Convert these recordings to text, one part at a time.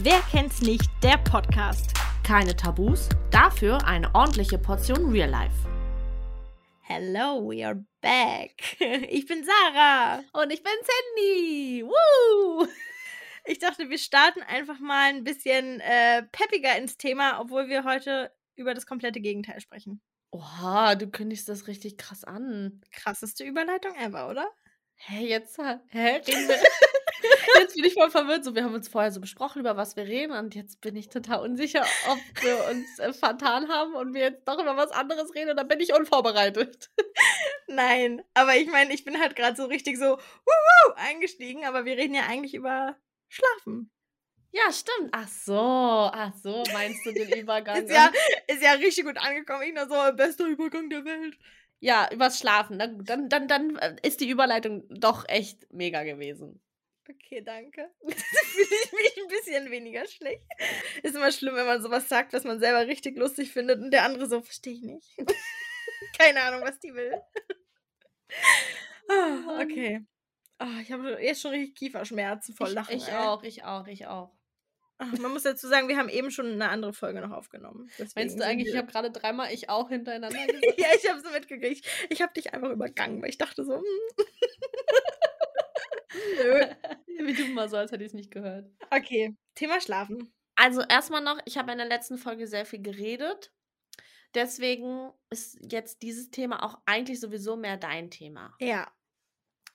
Wer kennt's nicht? Der Podcast. Keine Tabus, dafür eine ordentliche Portion Real Life. Hello, we are back. Ich bin Sarah. Und ich bin Sandy. Woo! Ich dachte, wir starten einfach mal ein bisschen äh, peppiger ins Thema, obwohl wir heute über das komplette Gegenteil sprechen. Oha, du kündigst das richtig krass an. Krasseste Überleitung ever, oder? Hä, jetzt, hä, reden wir. Jetzt bin ich voll verwirrt. So, wir haben uns vorher so besprochen, über was wir reden, und jetzt bin ich total unsicher, ob wir uns äh, vertan haben und wir jetzt doch über was anderes reden, und dann bin ich unvorbereitet. Nein, aber ich meine, ich bin halt gerade so richtig so wuhu, eingestiegen, aber wir reden ja eigentlich über Schlafen. Ja, stimmt. Ach so, ach so, meinst du den Übergang? Ist ja, ist ja richtig gut angekommen. Ich nur so, bester Übergang der Welt. Ja, übers Schlafen. Dann, dann, dann, dann äh, ist die Überleitung doch echt mega gewesen. Okay, danke. Fühle ich mich ein bisschen weniger schlecht. Ist immer schlimm, wenn man sowas sagt, was man selber richtig lustig findet und der andere so, verstehe ich nicht. Keine Ahnung, was die will. Ah, okay. Ah, ich habe jetzt schon richtig Kieferschmerzen vor Lachen. Ich, ich auch, ich auch, ich auch. Ach, man muss dazu sagen, wir haben eben schon eine andere Folge noch aufgenommen. Deswegen Meinst du eigentlich, ich habe gerade dreimal ich auch hintereinander gesagt? ja, ich habe so mitgekriegt. Ich habe dich einfach übergangen, weil ich dachte so, hm. Nö. Wie du mal so, als hätte ich es nicht gehört. Okay, Thema Schlafen. Also erstmal noch, ich habe in der letzten Folge sehr viel geredet. Deswegen ist jetzt dieses Thema auch eigentlich sowieso mehr dein Thema. Ja,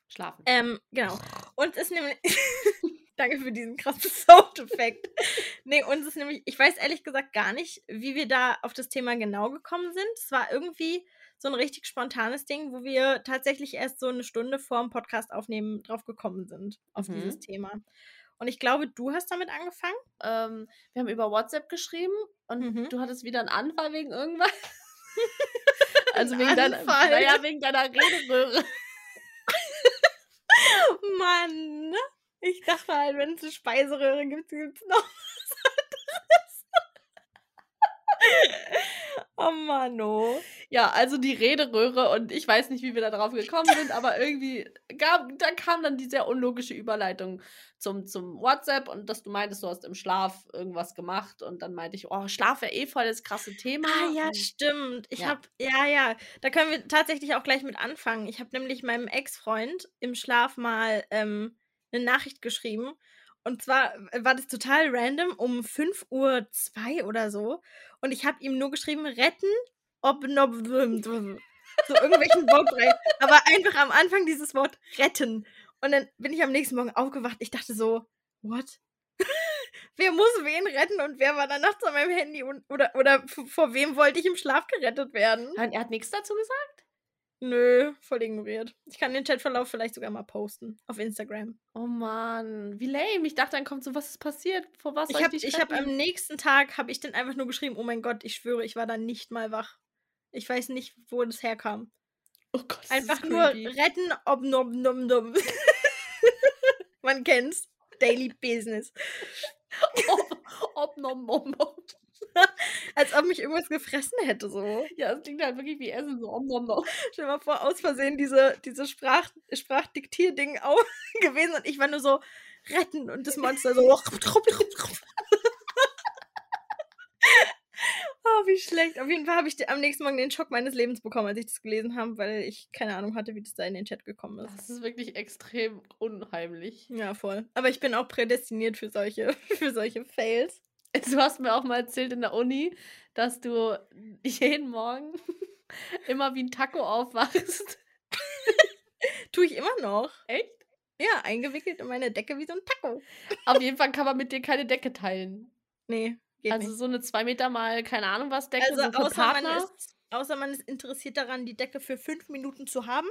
Schlafen. ähm, genau. Uns ist nämlich. Danke für diesen krassen Soundeffekt. nee, uns ist nämlich, ich weiß ehrlich gesagt gar nicht, wie wir da auf das Thema genau gekommen sind. Es war irgendwie so ein richtig spontanes Ding, wo wir tatsächlich erst so eine Stunde vor dem Podcast aufnehmen drauf gekommen sind, auf Mhm. dieses Thema. Und ich glaube, du hast damit angefangen. Ähm, wir haben über WhatsApp geschrieben und Mhm. du hattest wieder einen Anfall wegen irgendwas. also wegen deiner, naja, wegen deiner Redenröhre. Mann, ich dachte halt, wenn es eine Speiseröhre gibt, gibt es noch was anderes. Oh Mann, oh. Ja, also die Rederöhre und ich weiß nicht, wie wir da drauf gekommen sind, aber irgendwie gab, da kam dann die sehr unlogische Überleitung zum, zum WhatsApp und dass du meintest, du hast im Schlaf irgendwas gemacht und dann meinte ich, oh, Schlaf wäre eh voll das krasse Thema. Ah ja, und stimmt. Ich Ja. habe, ja, ja, da können wir tatsächlich auch gleich mit anfangen. Ich habe nämlich meinem Ex-Freund im Schlaf mal ähm, eine Nachricht geschrieben. Und zwar war das total random um 5.02 Uhr zwei oder so. Und ich habe ihm nur geschrieben, retten, ob, nob, so irgendwelchen Wortbrei. Aber einfach am Anfang dieses Wort retten. Und dann bin ich am nächsten Morgen aufgewacht. Ich dachte so, what? wer muss wen retten und wer war dann nachts an meinem Handy und, oder, oder vor wem wollte ich im Schlaf gerettet werden? Und er hat nichts dazu gesagt? Nö, voll ignoriert. Ich kann den Chatverlauf vielleicht sogar mal posten auf Instagram. Oh Mann, wie lame. Ich dachte, dann kommt so, was ist passiert? Vor was Ich habe dich ich hab am nächsten Tag, habe ich dann einfach nur geschrieben, oh mein Gott, ich schwöre, ich war dann nicht mal wach. Ich weiß nicht, wo das herkam. Oh Gott, das Einfach ist nur creepy. retten, ob nom nom nom. Man kennt's. Daily Business. ob, ob, nom, nom, nom. Als ob mich irgendwas gefressen hätte, so. Ja, es klingt halt wirklich wie Essen, so om, nom, nom. Stell dir mal vor, aus Versehen diese, diese Sprach, Sprachdiktierding auch gewesen und ich war nur so retten und das Monster so. oh, wie schlecht. Auf jeden Fall habe ich am nächsten Morgen den Schock meines Lebens bekommen, als ich das gelesen habe, weil ich keine Ahnung hatte, wie das da in den Chat gekommen ist. Das ist wirklich extrem unheimlich. Ja, voll. Aber ich bin auch prädestiniert für solche, für solche Fails. Du hast mir auch mal erzählt in der Uni, dass du jeden Morgen immer wie ein Taco aufwachst. Tue ich immer noch. Echt? Ja, eingewickelt in meine Decke wie so ein Taco. Auf jeden Fall kann man mit dir keine Decke teilen. Nee, geht Also nicht. so eine zwei Meter mal, keine Ahnung was, Decke, Also so außer man, Partner. ist, außer man ist interessiert daran, die Decke für fünf Minuten zu haben.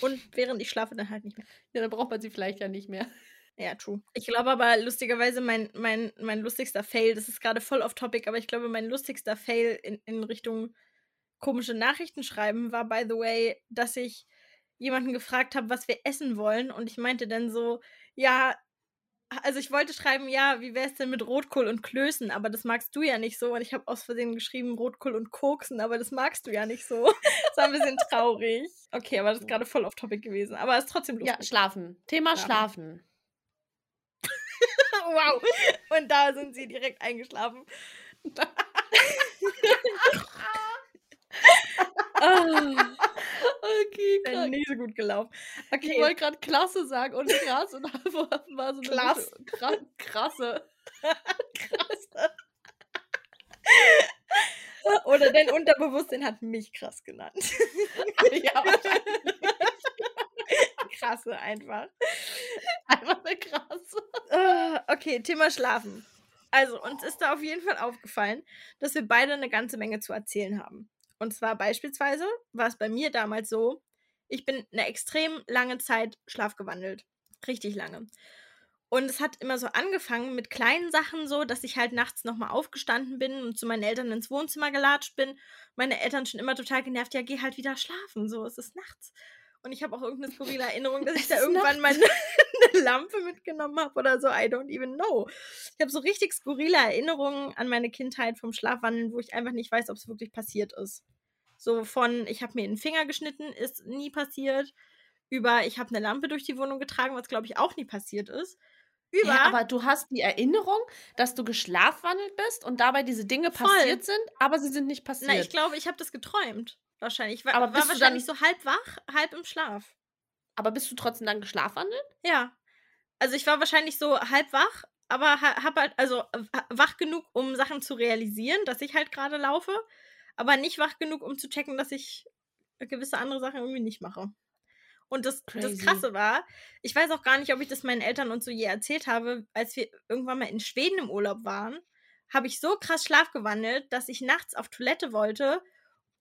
Und während ich schlafe, dann halt nicht mehr. Ja, dann braucht man sie vielleicht ja nicht mehr. Ja, true. Ich glaube aber lustigerweise, mein, mein, mein lustigster Fail, das ist gerade voll off topic, aber ich glaube, mein lustigster Fail in, in Richtung komische Nachrichten schreiben war, by the way, dass ich jemanden gefragt habe, was wir essen wollen. Und ich meinte dann so, ja, also ich wollte schreiben, ja, wie wäre es denn mit Rotkohl und Klößen, aber das magst du ja nicht so. Und ich habe aus Versehen geschrieben Rotkohl und Koksen, aber das magst du ja nicht so. Das war ein bisschen traurig. Okay, aber das ist gerade voll off topic gewesen. Aber es ist trotzdem lustig. Ja, schlafen. Thema Schlafen. schlafen. wow. Und da sind sie direkt eingeschlafen. oh. Okay, krass. nicht so gut gelaufen. Ich Okay, wollte gerade klasse sagen und krass und einfach war so eine Klass. Mischung- Kra krasse. krass. Oder dein Unterbewusstsein hat mich krass genannt. ja, wahrscheinlich Krasse einfach. einfach eine krasse. Ah, Okay, Thema Schlafen. Also, uns ist da auf jeden Fall aufgefallen, dass wir beide eine ganze Menge zu erzählen haben. Und zwar beispielsweise war es bei mir damals so, ich bin eine extrem lange Zeit schlafgewandelt. Richtig lange. Und es hat immer so angefangen mit kleinen Sachen so, dass ich halt nachts nochmal aufgestanden bin und zu meinen Eltern ins Wohnzimmer gelatscht bin. Meine Eltern schon immer total genervt, ja, geh halt wieder schlafen, so, es ist nachts. Und ich habe auch irgendeine skurrile Erinnerung, dass ich da irgendwann meine eine Lampe mitgenommen habe oder so. I don't even know. Ich habe so richtig skurrile Erinnerungen an meine Kindheit vom Schlafwandeln, wo ich einfach nicht weiß, ob es wirklich passiert ist. So von, ich habe mir den Finger geschnitten, ist nie passiert, über, ich habe eine Lampe durch die Wohnung getragen, was glaube ich auch nie passiert ist. Über, Ja, aber du hast die Erinnerung, dass du geschlafwandelt bist und dabei diese Dinge Voll. passiert sind, aber sie sind nicht passiert. na, ich glaube, ich habe das geträumt. Wahrscheinlich. Ich war, Aber war bist du wahrscheinlich dann- so halb wach, halb im Schlaf. aber bist du trotzdem dann geschlafwandelt? Ja. Also ich war wahrscheinlich so halb wach, aber ha hab halt, also wach genug, um Sachen zu realisieren, dass ich halt gerade laufe, aber nicht wach genug, um zu checken, dass ich gewisse andere Sachen irgendwie nicht mache. Und das, das. Krasse war, ich weiß auch gar nicht, ob ich das meinen Eltern und so je erzählt habe, als wir irgendwann mal in Schweden im Urlaub waren, habe ich so krass schlafgewandelt, dass ich nachts auf Toilette wollte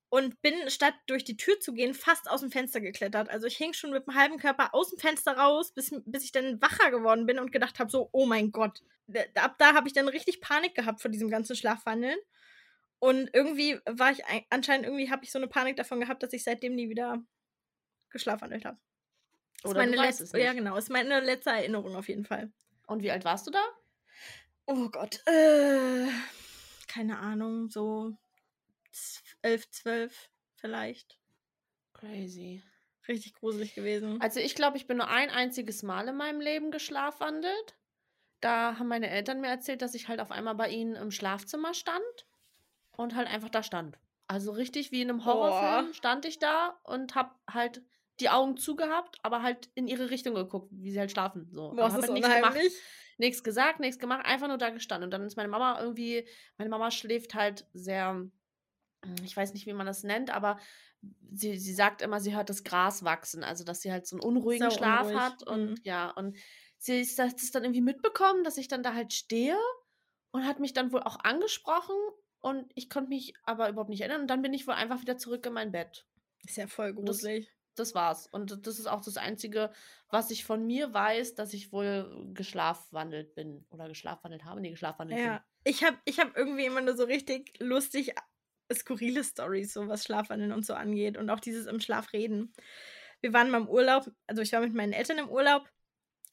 und bin, statt durch die Tür zu gehen, fast aus dem Fenster geklettert. Also ich hing schon mit dem halben Körper aus dem Fenster raus, bis, bis ich dann wacher geworden bin und gedacht habe, so, oh mein Gott. Ab da habe ich dann richtig Panik gehabt vor diesem ganzen Schlafwandeln. Und irgendwie war ich, ein- anscheinend irgendwie habe ich so eine Panik davon gehabt, dass ich seitdem nie wieder geschlafwandelt habe. Ist Oder meine du weißt letzte-. Ja, genau. Ist meine letzte Erinnerung auf jeden Fall. Und wie alt warst du da? Oh Gott. Äh, keine Ahnung, so elf, zwölf vielleicht. Crazy. Richtig gruselig gewesen. Also ich glaube, ich bin nur ein einziges Mal in meinem Leben geschlafwandelt. Da haben meine Eltern mir erzählt, dass ich halt auf einmal bei ihnen im Schlafzimmer stand und halt einfach da stand. Also richtig wie in einem Horrorfilm Boah. stand ich da und hab halt die Augen zugehabt, aber halt in ihre Richtung geguckt, wie sie halt schlafen. So. Boah, Aber ist hab das halt nichts gemacht, nichts gesagt, nichts gemacht, einfach nur da gestanden. Und dann ist meine Mama irgendwie, meine Mama schläft halt sehr, ich weiß nicht, wie man das nennt, aber sie, sie sagt immer, sie hört das Gras wachsen, also dass sie halt so einen unruhigen Sau Schlaf unruhig, hat. Und mhm. ja, und sie ist das, das dann irgendwie mitbekommen, dass ich dann da halt stehe und hat mich dann wohl auch angesprochen und ich konnte mich aber überhaupt nicht erinnern. Und dann bin ich wohl einfach wieder zurück in mein Bett. Ist ja voll das- gruselig. Das war's. Und das ist auch das Einzige, was ich von mir weiß, dass ich wohl geschlafwandelt bin. Oder geschlafwandelt habe. Nee, geschlafwandelt Ja. Ich habe ich hab irgendwie immer nur so richtig lustig skurrile Stories, so was Schlafwandeln und so angeht. Und auch dieses im Schlaf reden. Wir waren mal im Urlaub, also ich war mit meinen Eltern im Urlaub.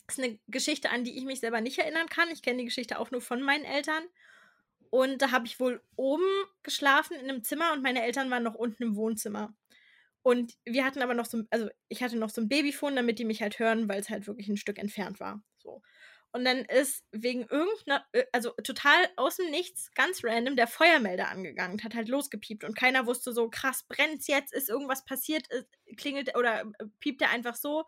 Das ist eine Geschichte, an die ich mich selber nicht erinnern kann. Ich kenne die Geschichte auch nur von meinen Eltern. Und da habe ich wohl oben geschlafen in einem Zimmer und meine Eltern waren noch unten im Wohnzimmer. Und wir hatten aber noch so, also ich hatte noch so ein Babyphone, damit die mich halt hören, weil es halt wirklich ein Stück entfernt war. So. Und dann ist wegen irgendeiner, äh, also total aus dem Nichts, ganz random, der Feuermelder angegangen hat halt losgepiept. Und keiner wusste so, krass, brennt's jetzt, ist irgendwas passiert, ist, klingelt oder äh, piept er einfach so.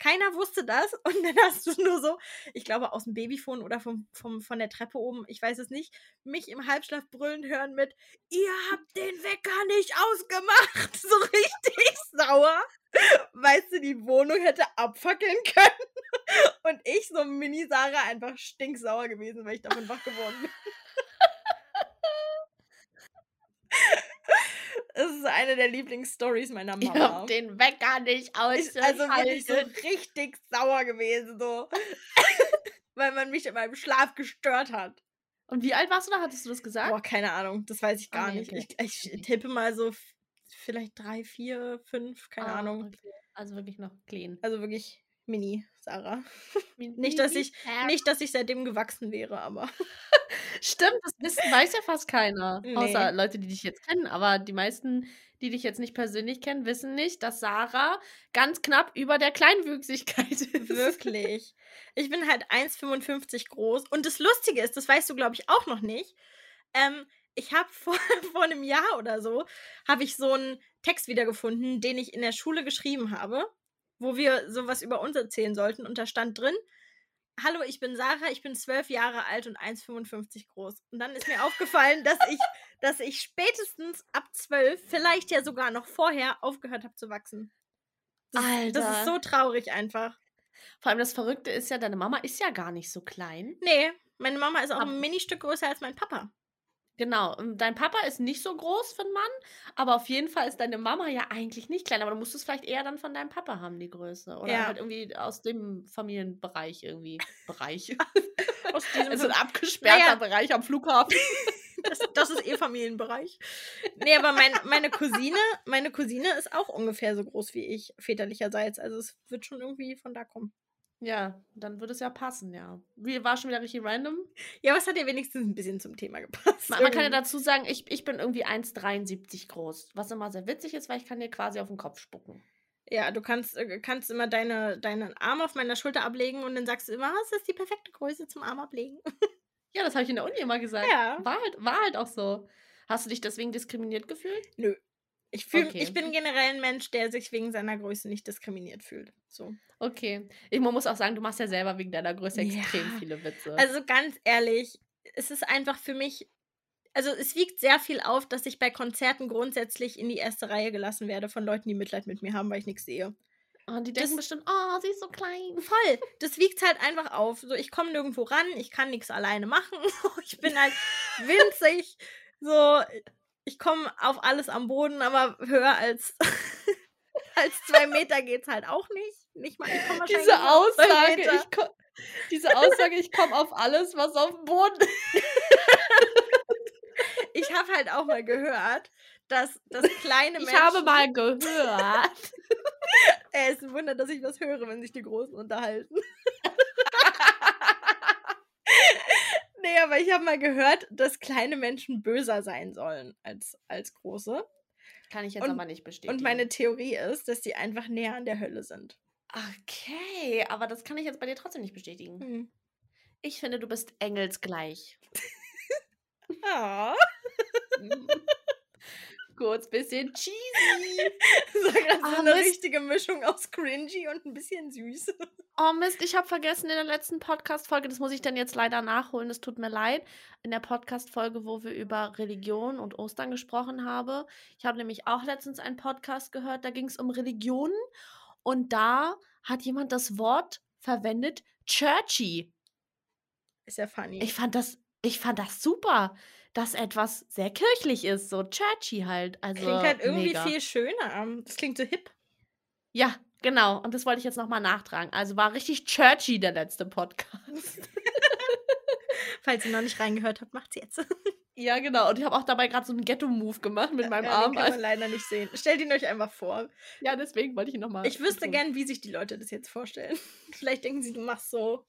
Keiner wusste das. Und dann hast du nur so, ich glaube, aus dem Babyphone oder vom, vom, von der Treppe oben, ich weiß es nicht, mich im Halbschlaf brüllen hören mit, ihr habt den Wecker nicht ausgemacht. So richtig sauer. Weißt du, die Wohnung hätte abfackeln können. Und ich, so Mini-Sarah, einfach stinksauer gewesen, weil ich davon wach geworden bin. Das ist eine der Lieblingsstories meiner Ich Mama. hab den Wecker nicht Ist also wirklich so ausgeschaltet. richtig sauer gewesen, so. weil man mich in meinem Schlaf gestört hat. Und wie alt warst du da? Hattest du das gesagt? Boah, keine Ahnung, das weiß ich Ah, gar nee, nicht. okay. Ich, ich tippe mal so vielleicht drei, vier, fünf, keine Ah, Ahnung. okay. Also wirklich noch clean. Also wirklich mini, Sarah. Nicht, dass ich, nicht, dass ich seitdem gewachsen wäre, aber. Stimmt, das wissen, weiß ja fast keiner. Nee. Außer Leute, die dich jetzt kennen. Aber die meisten, die dich jetzt nicht persönlich kennen, wissen nicht, dass Sarah ganz knapp über der Kleinwüchsigkeit ist. Wirklich. Ich bin halt 1,55 groß. Und das Lustige ist, das weißt du, glaube ich, auch noch nicht. Ähm, ich habe vor, vor einem Jahr oder so, habe ich so einen Text wiedergefunden, den ich in der Schule geschrieben habe, wo wir sowas über uns erzählen sollten. Und da stand drin, Hallo, ich bin Sarah, ich bin zwölf Jahre alt und 1,55 groß. Und dann ist mir aufgefallen, dass ich, dass ich spätestens ab zwölf, vielleicht ja sogar noch vorher, aufgehört habe zu wachsen. Das, Alter. Das ist so traurig einfach. Vor allem das Verrückte ist ja, deine Mama ist ja gar nicht so klein. Nee, meine Mama ist auch Ab- ein Ministück größer als mein Papa. Genau, und dein Papa ist nicht so groß für einen Mann, aber auf jeden Fall ist deine Mama ja eigentlich nicht klein, aber du musst es vielleicht eher dann von deinem Papa haben, die Größe. Oder Ja. halt irgendwie aus dem Familienbereich irgendwie. Bereich. Aus diesem also ein abgesperrter Naja. Bereich am Flughafen. Das, das ist eh Familienbereich. Nee, aber mein, meine Cousine, meine Cousine ist auch ungefähr so groß wie ich, väterlicherseits. Also es wird schon irgendwie von da kommen. Ja, dann würde es ja passen, ja. Wie war schon wieder richtig random? Ja, was hat dir wenigstens ein bisschen zum Thema gepasst? Man, man kann ja dazu sagen, ich, ich bin irgendwie 1,73 groß, was immer sehr witzig ist, weil ich kann dir quasi auf den Kopf spucken. Ja, du kannst, äh, kannst immer deine, deinen Arm auf meiner Schulter ablegen und dann sagst du immer, "Ah, das ist die perfekte Größe zum Arm ablegen. Ja, das habe ich in der Uni immer gesagt. Ja. War halt, war halt auch so. Hast du dich deswegen diskriminiert gefühlt? Nö. Ich, fühl, Okay. ich bin generell ein Mensch, der sich wegen seiner Größe nicht diskriminiert fühlt. So. Okay. Ich man muss auch sagen, du machst ja selber wegen deiner Größe Ja. extrem viele Witze. Also ganz ehrlich, es ist einfach für mich, also es wiegt sehr viel auf, dass ich bei Konzerten grundsätzlich in die erste Reihe gelassen werde von Leuten, die Mitleid mit mir haben, weil ich nichts sehe. Und die denken das- bestimmt, oh, sie ist so klein. Voll. Das wiegt halt einfach auf. So, ich komme nirgendwo ran, ich kann nichts alleine machen. Ich bin halt winzig. So, ich komme auf alles am Boden, aber höher als, als zwei Meter geht's halt auch nicht. Nicht mal, ich komm wahrscheinlich Diese Aussage, ich ko- diese Aussage, ich komme auf alles, was auf dem Boden ist. Ich habe halt auch mal gehört, dass, dass kleine Ich Menschen. habe mal gehört. Ey, ist ein Wunder, dass ich was höre, wenn sich die Großen unterhalten. Nee, aber ich habe mal gehört, dass kleine Menschen böser sein sollen als, als große. Kann ich jetzt Und- aber nicht bestätigen. Und meine Theorie ist, dass die einfach näher an der Hölle sind. Okay, aber das kann ich jetzt bei dir trotzdem nicht bestätigen. Hm. Ich finde, du bist engelsgleich. Ah. Kurz bisschen cheesy. Das war gerade so Ah, eine Mist. richtige Mischung aus cringy und ein bisschen süß. Oh Mist, ich habe vergessen in der letzten Podcast-Folge, das muss ich dann jetzt leider nachholen, es tut mir leid, in der Podcast-Folge, wo wir über Religion und Ostern gesprochen haben. Ich habe nämlich auch letztens einen Podcast gehört, da ging es um Religionen und da hat jemand das Wort verwendet, churchy. Ist ja funny. Ich fand das, ich fand das super, dass etwas sehr kirchlich ist, so churchy halt. Also Klingt halt irgendwie mega. viel schöner. Das klingt so hip. Ja, genau. Und das wollte ich jetzt nochmal nachtragen. Also war richtig churchy der letzte Podcast. Falls ihr noch nicht reingehört habt, macht's jetzt. Ja, genau. Und ich habe auch dabei gerade so einen Ghetto-Move gemacht mit meinem ja, Arm. Den kann man leider nicht sehen. Stellt ihn euch einfach vor. Ja, deswegen wollte ich ihn nochmal. Ich wüsste gern, wie sich die Leute das jetzt vorstellen. Vielleicht denken sie, du machst so.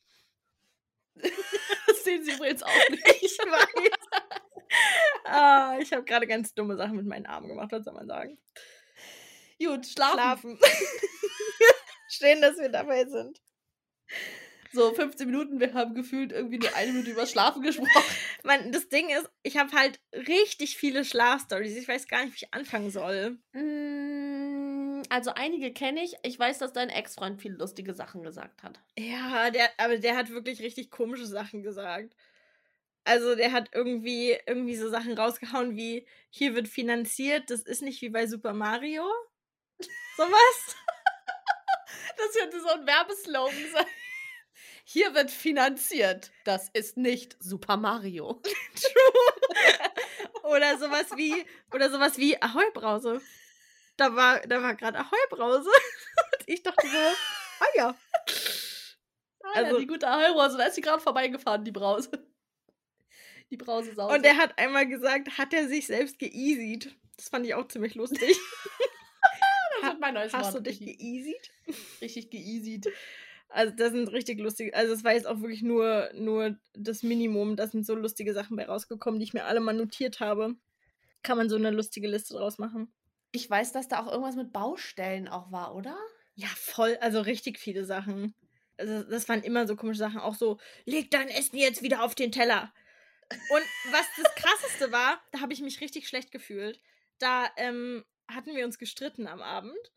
Das sehen sie übrigens auch nicht. Ich weiß. Ah, ich habe gerade ganz dumme Sachen mit meinen Armen gemacht, was soll man sagen? Gut, schlafen. Schlafen. Schön, dass wir dabei sind. So, 15 Minuten. Wir haben gefühlt irgendwie nur eine Minute über Schlafen gesprochen. Man, das Ding ist, ich habe halt richtig viele Schlafstories. Ich weiß gar nicht, wie ich anfangen soll. Mm, Also, einige kenne ich. Ich weiß, dass dein Ex-Freund viele lustige Sachen gesagt hat. Ja, der, aber der hat wirklich richtig komische Sachen gesagt. Also der hat irgendwie, irgendwie so Sachen rausgehauen wie, hier wird finanziert, das ist nicht wie bei Super Mario. Sowas. Das könnte so ein Werbeslogan sein. Hier wird finanziert. Das ist nicht Super Mario. Oder sowas wie, oder sowas wie Ahoi Brause. Da war, da war gerade Ahoi Brause. Und ich dachte so, ah ja. Ah, ja, Also- die gute Heurose, da ist sie gerade vorbeigefahren, die Brause. Die Brause sauber. Und er hat einmal gesagt, hat er sich selbst geeasied. Das fand ich auch ziemlich lustig. das wird mein neues Hast Wort. du dich geeasied? richtig geeasied. Also das sind richtig lustige, also es war jetzt auch wirklich nur, nur das Minimum. Da sind so lustige Sachen bei rausgekommen, die ich mir alle mal notiert habe. Kann man so eine lustige Liste draus machen. Ich weiß, dass da auch irgendwas mit Baustellen auch war, oder? Ja, voll. Also richtig viele Sachen. Also das waren immer so komische Sachen. Auch so, leg dein Essen jetzt wieder auf den Teller. Und was das Krasseste war, da habe ich mich richtig schlecht gefühlt. Da ähm, hatten wir uns gestritten am Abend.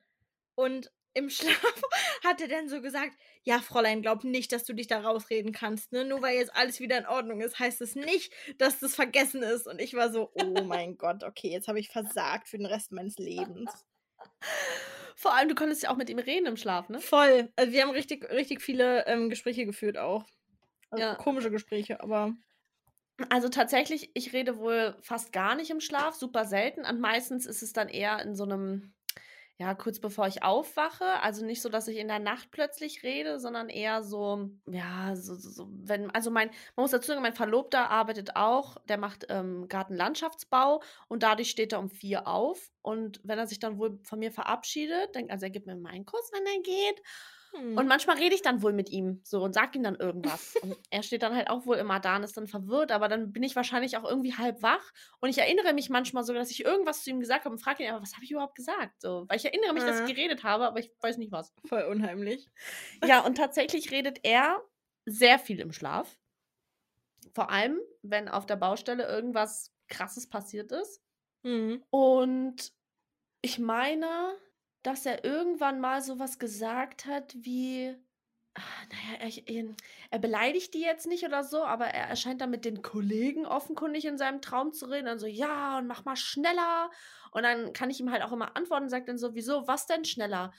Und im Schlaf hat er dann so gesagt, ja, Fräulein, glaub nicht, dass du dich da rausreden kannst, ne? Nur weil jetzt alles wieder in Ordnung ist, heißt es nicht, dass das vergessen ist. Und ich war so, oh mein Gott, okay, jetzt habe ich versagt für den Rest meines Lebens. Vor allem, du konntest ja auch mit ihm reden im Schlaf, ne? Voll. Also wir haben richtig, richtig viele ähm, Gespräche geführt auch. Also Ja. komische Gespräche, aber. Also tatsächlich, ich rede wohl fast gar nicht im Schlaf, super selten. Und meistens ist es dann eher in so einem, ja, kurz bevor ich aufwache. Also nicht so, dass ich in der Nacht plötzlich rede, sondern eher so, ja, so, so, wenn, also mein, man muss dazu sagen, mein Verlobter arbeitet auch, der macht ähm, Gartenlandschaftsbau und dadurch steht er um vier auf. Und wenn er sich dann wohl von mir verabschiedet, dann, also er gibt mir meinen Kuss, wenn er geht. Hm. Und manchmal rede ich dann wohl mit ihm so und sag ihm dann irgendwas. Und er steht dann halt auch wohl immer da und ist dann verwirrt, aber dann bin ich wahrscheinlich auch irgendwie halb wach. Und ich erinnere mich manchmal sogar, dass ich irgendwas zu ihm gesagt habe und frage ihn aber, was habe ich überhaupt gesagt? So, weil ich erinnere mich, dass Äh. ich geredet habe, aber ich weiß nicht was. Voll unheimlich. Ja, und tatsächlich redet er sehr viel im Schlaf. Vor allem, wenn auf der Baustelle irgendwas Krasses passiert ist. Hm. Und ich meine, dass er irgendwann mal sowas gesagt hat wie, ah, naja, er, er- beleidigt die jetzt nicht oder so, aber er erscheint dann mit den Kollegen offenkundig in seinem Traum zu reden. Dann so, ja, und mach mal schneller. Und dann kann ich ihm halt auch immer antworten und sagt dann so, wieso, was denn schneller?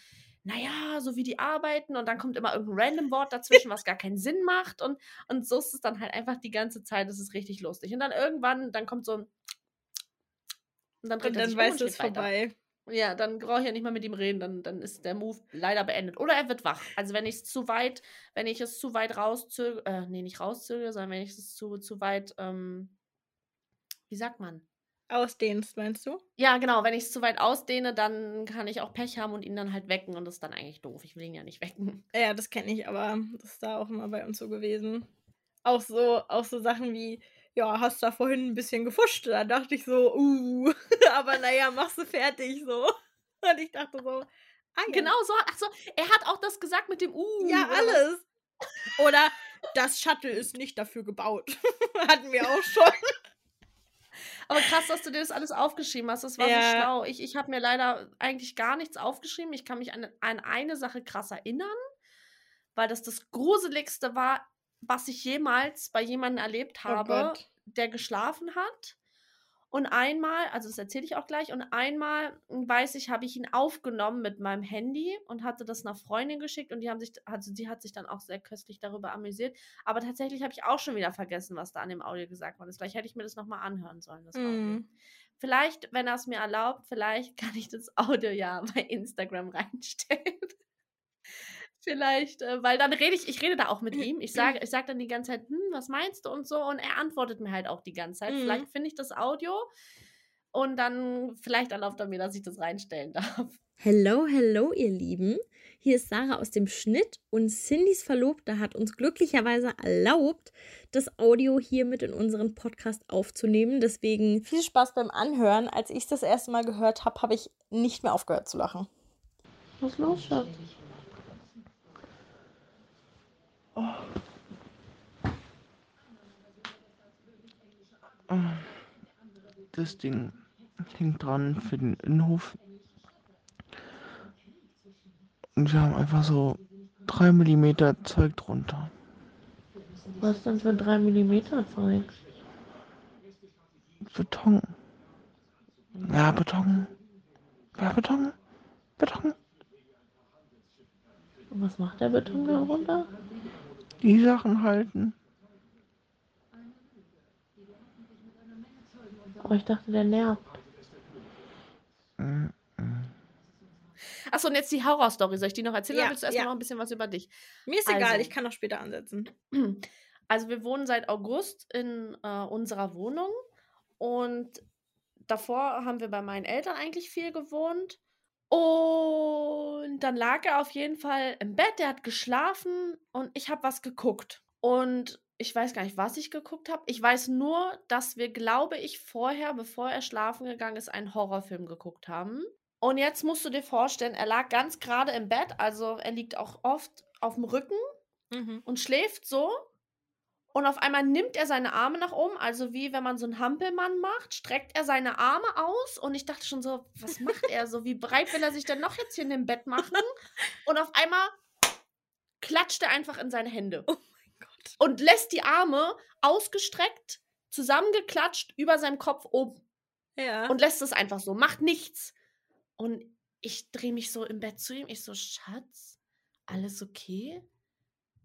Naja, so wie die arbeiten und dann kommt immer irgendein random Wort dazwischen, was gar keinen Sinn macht und, und so ist es dann halt einfach die ganze Zeit, das ist richtig lustig. Und dann irgendwann, dann kommt so ein und dann Und dann und du es vorbei. Ja, dann brauche ich ja nicht mehr mit ihm reden, dann, dann ist der Move leider beendet. Oder er wird wach. Also wenn ich es zu weit, wenn ich es zu weit rauszögere, äh, nee, nicht rauszögere, sondern wenn ich es zu, zu weit, ähm, wie sagt man? Ausdehnst, meinst du? Ja, genau, wenn ich es zu weit ausdehne, dann kann ich auch Pech haben und ihn dann halt wecken und das ist dann eigentlich doof. Ich will ihn ja nicht wecken. Ja, das kenne ich, aber das ist da auch immer bei uns so gewesen. Auch so, auch so Sachen wie, ja, hast da vorhin ein bisschen gefuscht. Da dachte ich so, uh, aber naja, machst du fertig so. Und ich dachte so, ah, ja. Genau so, ach so, er hat auch das gesagt mit dem Uh. Ja, alles. Oder das Shuttle ist nicht dafür gebaut. Hatten wir auch schon. Aber krass, dass du dir das alles aufgeschrieben hast. Das war so Ja. schlau. Ich, ich habe mir leider eigentlich gar nichts aufgeschrieben. Ich kann mich an, an eine Sache krass erinnern, weil das das Gruseligste war, was ich jemals bei jemandem erlebt Oh habe, Gott. der geschlafen hat. Und einmal, also das erzähle ich auch gleich, und einmal hm, weiß ich, habe ich ihn aufgenommen mit meinem Handy und hatte das einer Freundin geschickt und die haben sich, also die hat sich dann auch sehr köstlich darüber amüsiert. Aber tatsächlich habe ich auch schon wieder vergessen, was da an dem Audio gesagt worden ist. Vielleicht hätte ich mir das nochmal anhören sollen. Mm. Vielleicht, wenn er es mir erlaubt, vielleicht kann ich das Audio ja bei Instagram reinstellen. Vielleicht, äh, weil dann rede ich, ich rede da auch mit ihm. Ich sage, ich sage dann die ganze Zeit, hm, was meinst du und so, und er antwortet mir halt auch die ganze Zeit. Mhm. Vielleicht finde ich das Audio und dann vielleicht erlaubt er mir, dass ich das reinstellen darf. Hello, hello, ihr Lieben. Hier ist Sarah aus dem Schnitt und Cindys Verlobter hat uns glücklicherweise erlaubt, das Audio hier mit in unseren Podcast aufzunehmen. Deswegen Viel Spaß beim Anhören. Als ich es das erste Mal gehört habe, habe ich nicht mehr aufgehört zu lachen. Was ist los, Schatz? Das Ding hängt dran für den Innenhof. Und wir haben einfach so 3 mm Zeug drunter. Was denn für 3 mm Zeug? Beton. Ja, Beton. Ja, Beton. Beton. Und was macht der Beton da runter? Die Sachen halten. Aber ich dachte, der nervt. Achso, und jetzt die Horrorstory. Soll ich die noch erzählen Ja, oder willst du erstmal ja. noch ein bisschen was über dich? Mir ist egal, Also. ich kann auch später ansetzen. Also wir wohnen seit August in äh, unserer Wohnung und davor haben wir bei meinen Eltern eigentlich viel gewohnt. Und dann lag er auf jeden Fall im Bett, der hat geschlafen und ich habe was geguckt. Und ich weiß gar nicht, was ich geguckt habe. Ich weiß nur, dass wir, glaube ich, vorher, bevor er schlafen gegangen ist, einen Horrorfilm geguckt haben. Und jetzt musst du dir vorstellen, er lag ganz gerade im Bett, also er liegt auch oft auf dem Rücken Mhm. und schläft so. Und auf einmal nimmt er seine Arme nach oben, also wie wenn man so einen Hampelmann macht, streckt er seine Arme aus. Und ich dachte schon so, was macht er so? Wie breit will er sich denn noch jetzt hier in dem Bett machen? Und auf einmal klatscht er einfach in seine Hände Oh mein Gott. und lässt die Arme ausgestreckt, zusammengeklatscht über seinem Kopf oben Ja. und lässt es einfach so, macht nichts. Und ich drehe mich so im Bett zu ihm. Ich so, Schatz, alles okay?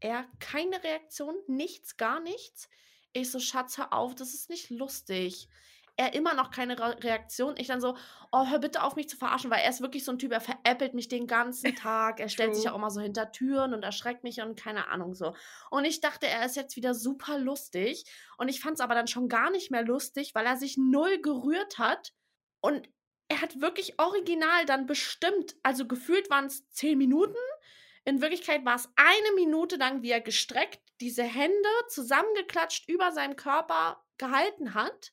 Er, keine Reaktion, nichts, gar nichts. Ich so, Schatz, hör auf, das ist nicht lustig. Er immer noch keine Re Reaktion. Ich dann so, oh, hör bitte auf, mich zu verarschen, weil er ist wirklich so ein Typ, er veräppelt mich den ganzen Tag. Er stellt sich True. auch immer so hinter Türen und erschreckt mich und keine Ahnung so. Und ich dachte, er ist jetzt wieder super lustig. Und ich fand es aber dann schon gar nicht mehr lustig, weil er sich null gerührt hat. Und er hat wirklich original dann bestimmt, also gefühlt waren es zehn Minuten. In Wirklichkeit war es eine Minute lang, wie er gestreckt diese Hände zusammengeklatscht über seinem Körper gehalten hat.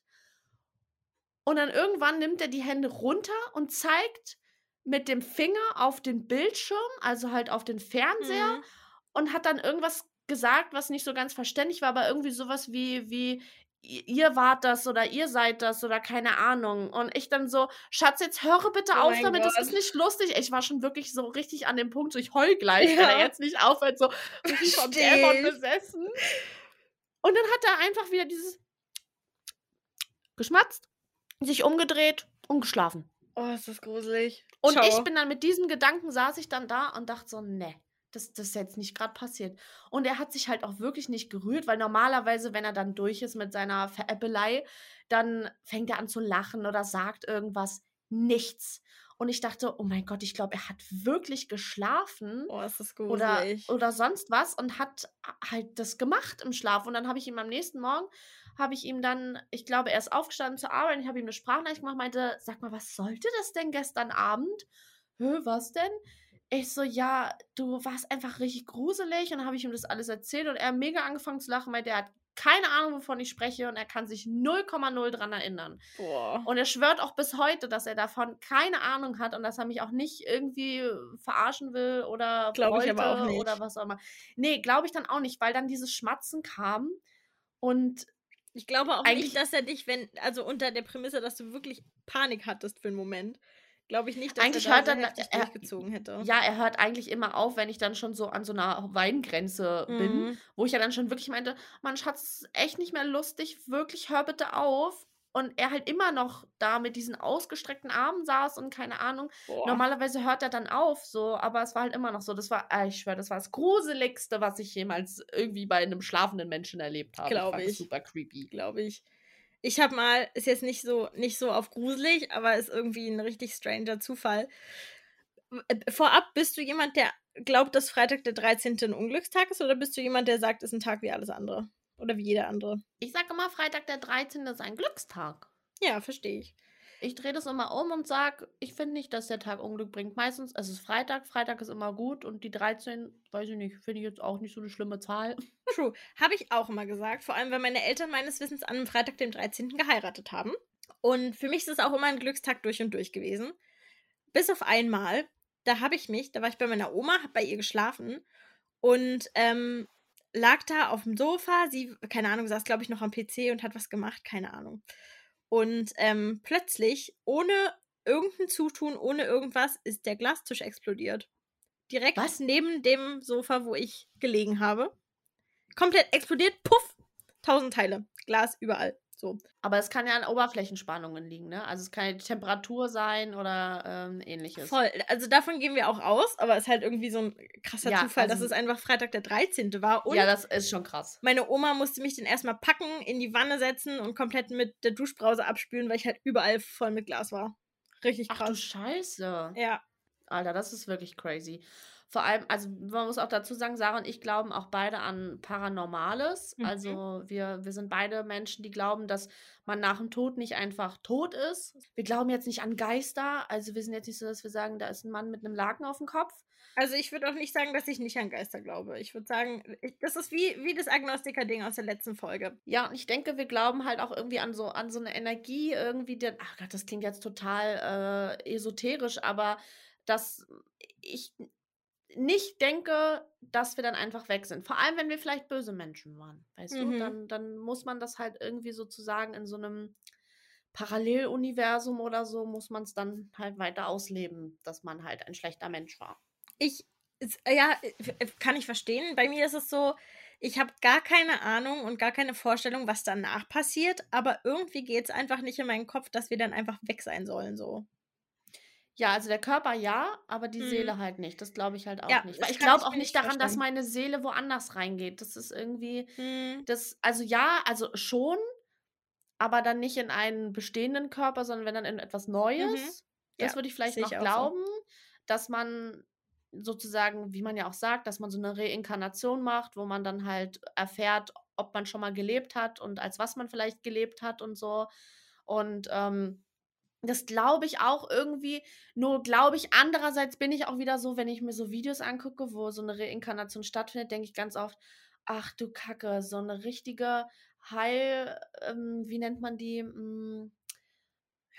Und dann irgendwann nimmt er die Hände runter und zeigt mit dem Finger auf den Bildschirm, also halt auf den Fernseher, Mhm. und hat dann irgendwas gesagt, was nicht so ganz verständlich war, aber irgendwie sowas wie, wie, "I- ihr wart das oder ihr seid das oder keine Ahnung. Und ich dann so, Schatz, jetzt höre bitte Oh auf damit, das Gott. ist nicht lustig. Ich war schon wirklich so richtig an dem Punkt, so ich heul gleich, wenn er Ja. jetzt nicht aufhört, so richtig vom Dämon besessen. Und dann hat er einfach wieder dieses geschmatzt, sich umgedreht und geschlafen. Oh, ist das gruselig. Und Ciao. ich bin dann mit diesem Gedanken, saß ich dann da und dachte so, ne, das, das ist jetzt nicht gerade passiert. Und er hat sich halt auch wirklich nicht gerührt, weil normalerweise, wenn er dann durch ist mit seiner Veräppelei, dann fängt er an zu lachen oder sagt irgendwas. Nichts. Und ich dachte, oh mein Gott, ich glaube, er hat wirklich geschlafen Oh, ist das oder, gruselig. oder sonst was und hat halt das gemacht im Schlaf. Und dann habe ich ihm am nächsten Morgen, habe ich ihm dann, ich glaube, er ist aufgestanden zur Arbeit, ich habe ihm eine Sprachnachricht gemacht, meinte, sag mal, was sollte das denn gestern Abend? Hö, was denn? Ich so, ja, du warst einfach richtig gruselig und dann habe ich ihm das alles erzählt und er mega angefangen zu lachen, meinte, er hat keine Ahnung, wovon ich spreche und er kann sich 0,0 dran erinnern. Boah. Und er schwört auch bis heute, dass er davon keine Ahnung hat und dass er mich auch nicht irgendwie verarschen will oder Glaub ich wollte aber auch nicht. oder was auch immer. Nee, glaube ich dann auch nicht, weil dann dieses Schmatzen kam und Ich glaube auch Eigentlich- nicht, dass er dich, wenn, also unter der Prämisse, dass du wirklich Panik hattest für einen Moment, glaube ich nicht, dass Eigentlich er da hört so er- durchgezogen hätte. ja, er hört eigentlich immer auf, wenn ich dann schon so an so einer Weingrenze bin, Mhm. wo ich ja dann schon wirklich meinte, Mann, Schatz, es ist echt nicht mehr lustig, wirklich, hör bitte auf. Und er halt immer noch da mit diesen ausgestreckten Armen saß und keine Ahnung. Boah. Normalerweise hört er dann auf, so, aber es war halt immer noch so. Das war, äh, ich schwöre, das war das Gruseligste, was ich jemals irgendwie bei einem schlafenden Menschen erlebt habe. Glaub fand das ich. super creepy. glaube ich. Ich habe mal, ist jetzt nicht so, nicht so auf gruselig, aber ist irgendwie ein richtig stranger Zufall. Äh, Vorab, bist du jemand, der glaubt, dass Freitag der 13. ein Unglückstag ist, oder bist du jemand, der sagt, ist ein Tag wie alles andere? Oder wie jeder andere? Ich sage immer, Freitag der 13. ist ein Glückstag. Ja, verstehe ich. Ich drehe das immer um und sage, ich finde nicht, dass der Tag Unglück bringt. Meistens, es ist Freitag, Freitag ist immer gut und die 13, weiß ich nicht, finde ich jetzt auch nicht so eine schlimme Zahl. True. Habe ich auch immer gesagt. Vor allem, weil meine Eltern meines Wissens an einem Freitag, dem 13. geheiratet haben. Und für mich ist es auch immer ein Glückstag durch und durch gewesen. Bis auf einmal, da habe ich mich, da war ich bei meiner Oma, habe bei ihr geschlafen und ähm, lag da auf dem Sofa. Sie, keine Ahnung, saß, glaube ich, noch am PC und hat was gemacht, keine Ahnung. Und ähm, plötzlich, ohne irgendein Zutun, ohne irgendwas, ist der Glastisch explodiert. Direkt Was? neben dem Sofa, wo ich gelegen habe. Komplett explodiert, puff, tausend Teile. Glas überall. So. Aber es kann ja an Oberflächenspannungen liegen, ne? Also es kann ja die Temperatur sein oder ähm, ähnliches. Voll. Also davon gehen wir auch aus, aber es ist halt irgendwie so ein krasser Ja, Zufall, dass also- es einfach Freitag der 13. war. Und ja, das ist schon krass. meine Oma musste mich den erstmal packen, in die Wanne setzen und komplett mit der Duschbrause abspülen, weil ich halt überall voll mit Glas war. Richtig Ach du krass. Scheiße. Ja. Alter, das ist wirklich crazy. Vor allem, also man muss auch dazu sagen, Sarah und ich glauben auch beide an Paranormales. Mhm. Also wir, wir sind beide Menschen, die glauben, dass man nach dem Tod nicht einfach tot ist. Wir glauben jetzt nicht an Geister. Also wir sind jetzt nicht so, dass wir sagen, da ist ein Mann mit einem Laken auf dem Kopf. Also ich würde auch nicht sagen, dass ich nicht an Geister glaube. Ich würde sagen, das ist wie, wie das Agnostiker-Ding aus der letzten Folge. Ja, und ich denke, wir glauben halt auch irgendwie an so, an so eine Energie, irgendwie, der, ach Gott, das klingt jetzt total äh, esoterisch, aber dass ich nicht denke, dass wir dann einfach weg sind. Vor allem, wenn wir vielleicht böse Menschen waren. Weißt Mhm. du, dann, dann muss man das halt irgendwie sozusagen in so einem Paralleluniversum oder so, muss man es dann halt weiter ausleben, dass man halt ein schlechter Mensch war. Ich, äh, ja, äh, kann ich verstehen. Bei mir ist es so, ich habe gar keine Ahnung und gar keine Vorstellung, was danach passiert, aber irgendwie geht es einfach nicht in meinen Kopf, dass wir dann einfach weg sein sollen, so. Ja, also der Körper ja, aber die Mhm. Seele halt nicht. Das glaube ich halt auch Ja, nicht. das Weil ich glaube auch nicht daran, dass vorstellen. meine Seele woanders reingeht. Das ist irgendwie, Hm. das, also ja, also schon, aber dann nicht in einen bestehenden Körper, sondern wenn dann in etwas Neues. Das Mhm. Ja, würde ich vielleicht noch ich auch so. glauben, dass man sozusagen, wie man ja auch sagt, dass man so eine Reinkarnation macht, wo man dann halt erfährt, ob man schon mal gelebt hat und als was man vielleicht gelebt hat und so. Und ähm, das glaube ich auch irgendwie. Nur glaube ich, andererseits bin ich auch wieder so, wenn ich mir so Videos angucke, wo so eine Reinkarnation stattfindet, denke ich ganz oft, ach du Kacke, so eine richtige Heil, ähm, wie nennt man die? Mm,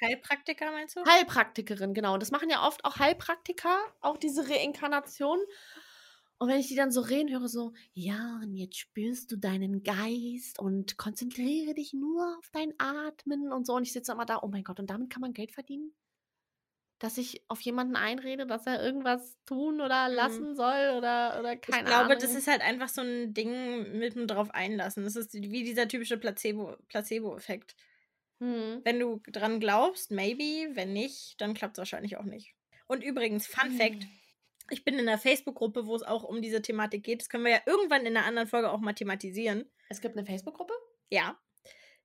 Heilpraktiker meinst du? Heilpraktikerin, genau. Und das machen ja oft auch Heilpraktiker, auch diese Reinkarnation. Und wenn ich die dann so reden höre, so, ja, und jetzt spürst du deinen Geist und konzentriere dich nur auf dein Atmen und so. Und ich sitze immer da, oh mein Gott, und damit kann man Geld verdienen? Dass ich auf jemanden einrede, dass er irgendwas tun oder lassen soll oder, oder keine ich glaube, Ahnung. das ist halt einfach so ein Ding mit dem drauf einlassen. Das ist wie dieser typische Placebo- Placebo-Effekt. Hm. Wenn du dran glaubst, maybe. Wenn nicht, dann klappt es wahrscheinlich auch nicht. Und übrigens, Fun Fact: Ich bin in einer Facebook-Gruppe, wo es auch um diese Thematik geht. Das können wir ja irgendwann in einer anderen Folge auch mal thematisieren. Es gibt eine Facebook-Gruppe? Ja.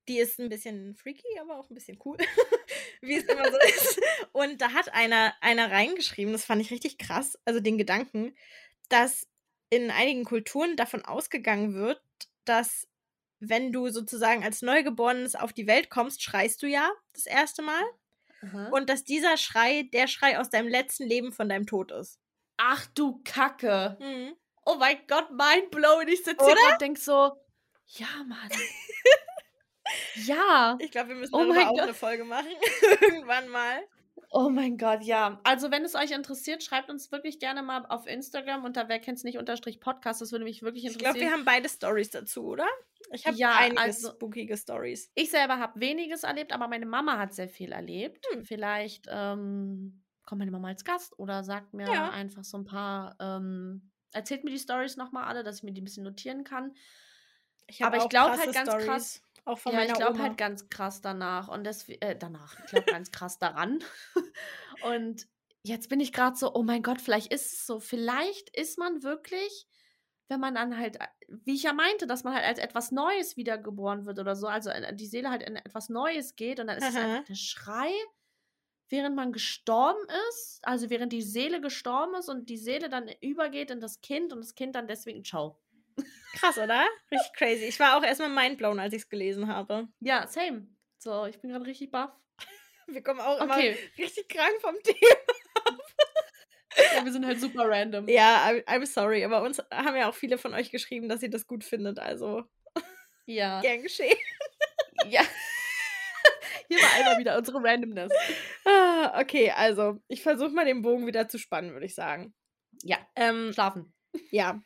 Die ist ein bisschen freaky, aber auch ein bisschen cool. Wie es immer so ist. Und da hat einer, einer reingeschrieben, das fand ich richtig krass, also den Gedanken, dass in einigen Kulturen davon ausgegangen wird, dass wenn du sozusagen als Neugeborenes auf die Welt kommst, schreist du ja das erste Mal. Aha. Und dass dieser Schrei der Schrei aus deinem letzten Leben von deinem Tod ist. Ach du Kacke. Mhm. Oh mein Gott, mind blown. Ich sitze hier und denk so, ja, Mann. ja. Ich glaube, wir müssen Oh darüber mein auch Gott. eine Folge machen. Irgendwann mal. Oh mein Gott, ja. Also, wenn es euch interessiert, schreibt uns wirklich gerne mal auf Instagram unter wer kennt's nicht unterstrich Podcast. Das würde mich wirklich Ich interessieren. glaube, wir haben beide Stories dazu, oder? Ich habe Ja, einige also- spookige Stories. Ich selber habe weniges erlebt, aber meine Mama hat sehr viel erlebt. Hm. Vielleicht ähm, kommt meine Mama als Gast oder sagt mir Ja. einfach so ein paar, ähm, erzählt mir die Stories nochmal alle, dass ich mir die ein bisschen notieren kann. Ich Aber ich glaube halt ganz Stories, krass, Auch von ja, meiner ich glaube halt ganz krass danach und das, äh, danach, ich glaube ganz krass daran. Und jetzt bin ich gerade so, oh mein Gott, vielleicht ist es so, vielleicht ist man wirklich, wenn man dann halt, wie ich ja meinte, dass man halt als etwas Neues wiedergeboren wird oder so, also äh, die Seele halt in etwas Neues geht und dann ist es Aha. einfach der Schrei, während man gestorben ist, also während die Seele gestorben ist und die Seele dann übergeht in das Kind und das Kind dann deswegen ciao. Krass, oder? Richtig crazy. Ich war auch erstmal mindblown, als ich es gelesen habe. Ja, same. So, ich bin gerade richtig baff. Wir kommen auch Okay. immer richtig krank vom Thema. Ja, wir sind halt super random. Ja, I'm, I'm sorry, aber uns haben ja auch viele von euch geschrieben, dass ihr das gut findet. Also, Ja. gern geschehen. ja. Hier war einmal wieder unsere Randomness. Ah, okay, also, ich versuche mal den Bogen wieder zu spannen, würde ich sagen. Ja, Ähm, schlafen. Ja.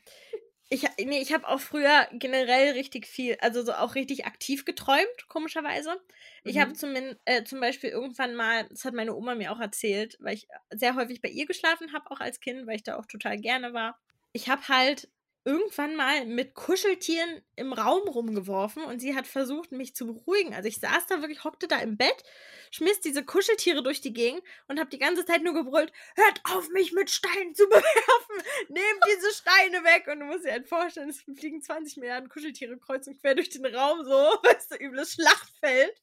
Ich, nee, ich habe auch früher generell richtig viel, also so auch richtig aktiv geträumt, komischerweise. Ich habe Mhm. zum, äh, zum Beispiel irgendwann mal, das hat meine Oma mir auch erzählt, weil ich sehr häufig bei ihr geschlafen habe, auch als Kind, weil ich da auch total gerne war. Ich habe halt irgendwann mal mit Kuscheltieren im Raum rumgeworfen und sie hat versucht, mich zu beruhigen. Also ich saß da wirklich, hockte da im Bett, schmiss diese Kuscheltiere durch die Gegend und habe die ganze Zeit nur gebrüllt, hört auf, mich mit Steinen zu bewerfen, nehmt diese Steine weg. Und du musst dir halt vorstellen, es fliegen 20 Milliarden Kuscheltiere kreuz und quer durch den Raum, so, weißt du, übles Schlachtfeld.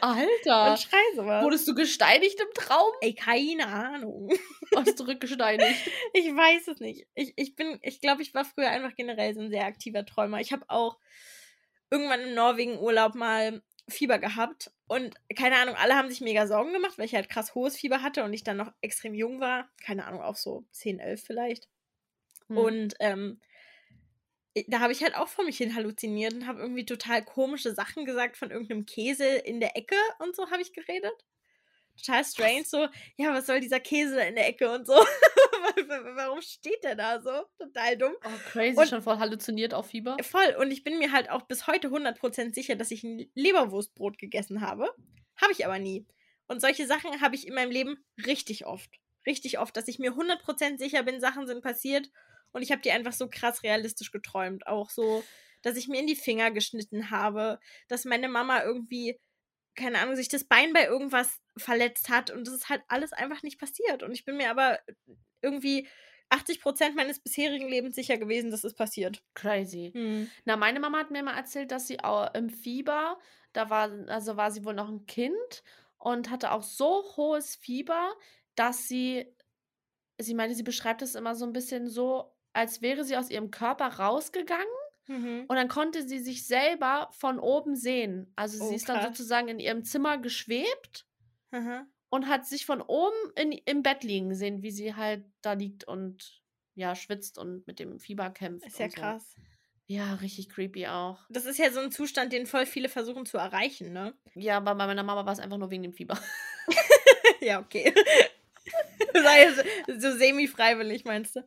Alter. und schrei sowas. Wurdest du gesteinigt im Traum? Ey, keine Ahnung. Hast zurückgesteinigt. Ich weiß es nicht. Ich, ich bin, ich glaube, ich war früher einfach generell so ein sehr aktiver Träumer. Ich habe auch irgendwann im Norwegen Urlaub mal Fieber gehabt und keine Ahnung, alle haben sich mega Sorgen gemacht, weil ich halt krass hohes Fieber hatte und ich dann noch extrem jung war. Keine Ahnung, auch so 10, 11 vielleicht. Hm. Und ähm, da habe ich halt auch vor mich hin halluziniert und habe irgendwie total komische Sachen gesagt von irgendeinem Käse in der Ecke und so habe ich geredet. Total strange, so, ja, was soll dieser Käse da in der Ecke und so? Warum steht der da so? Total dumm. Oh, crazy, Und- schon voll halluziniert auf Fieber. Voll. Und ich bin mir halt auch bis heute 100% sicher, dass ich ein Leberwurstbrot gegessen habe. Habe ich aber nie. Und solche Sachen habe ich in meinem Leben richtig oft. Richtig oft, dass ich mir 100% sicher bin, Sachen sind passiert. Und ich habe die einfach so krass realistisch geträumt. Auch so, dass ich mir in die Finger geschnitten habe, dass meine Mama irgendwie, keine Ahnung, sich das Bein bei irgendwas verletzt hat. Und das ist halt alles einfach nicht passiert. Und ich bin mir aber irgendwie 80% meines bisherigen Lebens sicher gewesen, dass es passiert. Crazy. Hm. Na, meine Mama hat mir mal erzählt, dass sie auch im Fieber, da war, also war sie wohl noch ein Kind und hatte auch so hohes Fieber, dass sie, sie meinte, sie beschreibt es immer so ein bisschen so, als wäre sie aus ihrem Körper rausgegangen Mhm. und dann konnte sie sich selber von oben sehen. Also Oh, sie ist dann sozusagen in ihrem Zimmer geschwebt Aha. und hat sich von oben in, im Bett liegen gesehen, wie sie halt da liegt und ja, schwitzt und mit dem Fieber kämpft. Ist ja so. krass. Ja, richtig creepy auch. Das ist ja so ein Zustand, den voll viele versuchen zu erreichen, ne? Ja, aber bei meiner Mama war es einfach nur wegen dem Fieber. ja, okay. Sei so, so semi-freiwillig, meinst du?